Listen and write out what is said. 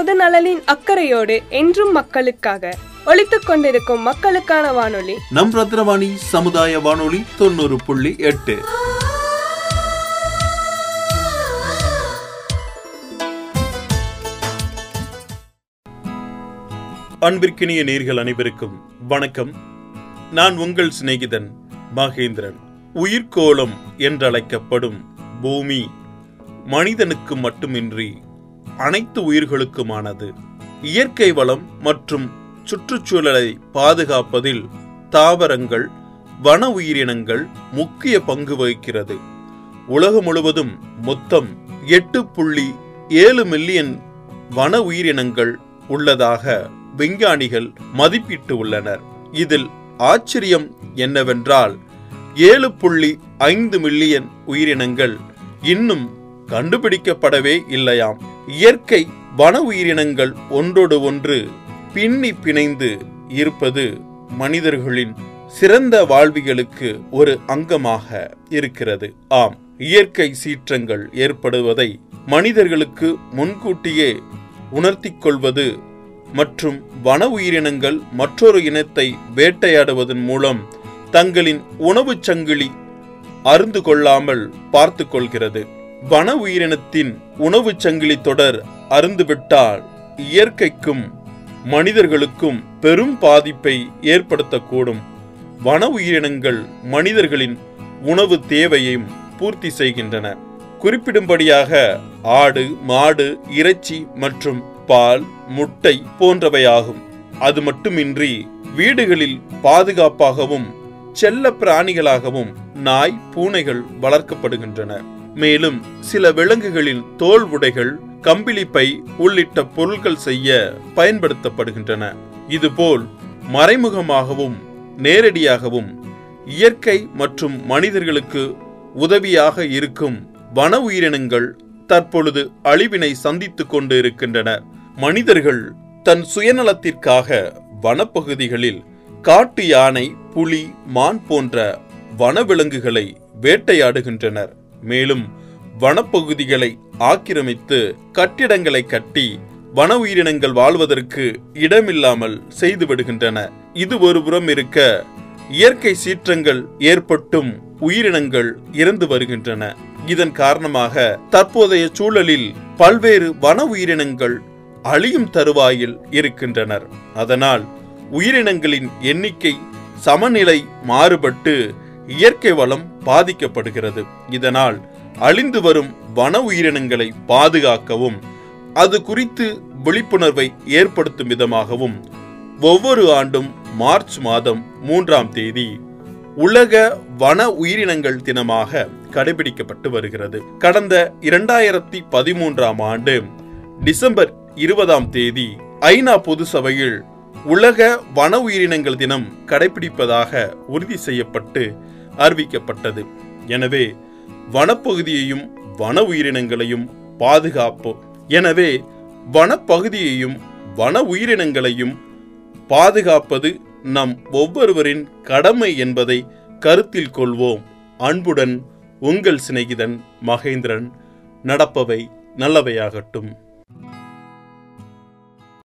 பொது நலனின் அக்கறையோடு என்றும் மக்களுக்காக ஒலித்துக் கொண்டிருக்கும் மக்களுக்கான வானொலி. நம் ரத்னவாணி சமுதாய வானொலி தொண்ணூறு புள்ளி எட்டு. அன்பிற்கினிய நேர்கள் அனைவருக்கும் வணக்கம். நான் உங்கள் சிநேகிதன் மகேந்திரன். உயிர்கோளம் என்றழைக்கப்படும் பூமி மனிதனுக்கு மட்டுமின்றி அனைத்து உயிர்களுக்குமானது. இயற்கை வளம் மற்றும் சுற்றுச்சூழலை பாதுகாப்பதில் தாவரங்கள் வன உயிரினங்கள் முக்கிய பங்கு வகிக்கிறது. உலகம் முழுவதும் மொத்தம் எட்டு புள்ளி ஏழு மில்லியன் வன உயிரினங்கள் உள்ளதாக விஞ்ஞானிகள் மதிப்பிட்டு உள்ளனர். இதில் ஆச்சரியம் என்னவென்றால் ஏழு புள்ளி ஐந்து மில்லியன் உயிரினங்கள் இன்னும் கண்டுபிடிக்கப்படவே இல்லையாம். இயற்கை வன உயிரினங்கள் ஒன்றோடு ஒன்று பின்னி பிணைந்து இருப்பது மனிதர்களின் சிறந்த வாழ்வியலுக்கு ஒரு அங்கமாக இருக்கிறது. ஆம் இயற்கை சீற்றங்கள் ஏற்படுவதை மனிதர்களுக்கு முன்கூட்டியே உணர்த்தி கொள்வது மற்றும் வன உயிரினங்கள் மற்றொரு இனத்தை வேட்டையாடுவதன் மூலம் தங்களின் உணவுச் சங்கிலி அருந்து கொள்ளாமல் பார்த்து கொள்கிறது. வன உயிரினத்தின் உணவுச் சங்கிலி தொடர் அருந்துவிட்டால் இயற்கைக்கும் மனிதர்களுக்கும் பெரும் பாதிப்பை ஏற்படுத்தக்கூடும். வன உயிரினங்கள் மனிதர்களின் உணவு தேவையையும் பூர்த்தி செய்கின்றன. குறிப்பிடும்படியாக ஆடு மாடு இறைச்சி மற்றும் பால் முட்டை போன்றவையாகும். அது மட்டுமின்றி வீடுகளில் பாதுகாப்பாகவும் செல்ல பிராணிகளாகவும் நாய் பூனைகள் வளர்க்கப்படுகின்றன. மேலும் சில விலங்குகளின் தோல் உடைகள் கம்பிளிப்பை உள்ளிட்ட பொருட்கள் செய்ய பயன்படுத்தப்படுகின்றன. இதுபோல் மறைமுகமாகவும் நேரடியாகவும் இயற்கை மற்றும் மனிதர்களுக்கு உதவியாக இருக்கும் வன உயிரினங்கள் தற்பொழுது அழிவினை சந்தித்துக் கொண்டு இருக்கின்றன மனிதர்கள் தன் சுயநலத்திற்காக வனப்பகுதிகளில் காட்டு யானை புலி மான் போன்ற வனவிலங்குகளை வேட்டையாடுகின்றனர். மேலும் வனப்பகுதிகளை ஆக்கிரமித்து கட்டிடங்களை கட்டி வன உயிரினங்கள் வாழ்வதற்கு இடமில்லாமல் செய்து விடுகின்றன. இது ஒருபுறம் இருக்க இயற்கை சீற்றங்கள் ஏற்பட்டும் உயிரினங்கள் இறந்து வருகின்றன. இதன் காரணமாக தற்போதைய சூழலில் பல்வேறு வன உயிரினங்கள் அழியும் தருவாயில் இருக்கின்றனர். அதனால் உயிரினங்களின் எண்ணிக்கை சமநிலை மாறுபட்டு இயற்கை வளம் பாதிக்கப்படுகிறது. இதனால் அழிந்து வரும் வன உயிரினங்களை பாதுகாக்கவும் அது குறித்து விழிப்புணர்வை ஏற்படுத்தும் விதமாகவும் ஒவ்வொரு ஆண்டும் மார்ச் மாதம் மூன்றாம் தேதி உலக வன உயிரினங்கள் தினமாக கடைபிடிக்கப்பட்டு வருகிறது. கடந்த இரண்டாயிரத்தி பதிமூன்றாம் ஆண்டு டிசம்பர் இருபதாம் தேதி ஐநா பொது சபையில் உலக வன உயிரினங்கள் தினம் கடைபிடிப்பதாக உறுதி செய்யப்பட்டு அறிவிக்கப்பட்டது. எனவே வனப்பகுதியையும் வன உயிரினங்களையும் பாதுகாப்போம். எனவே வனப்பகுதியையும் வன உயிரினங்களையும் பாதுகாப்பது நம் ஒவ்வொருவரின் கடமை என்பதை கருத்தில் கொள்வோம். அன்புடன் உங்கள் சிநேகிதன் மகேந்திரன். நடப்பவை நல்லவையாகட்டும்.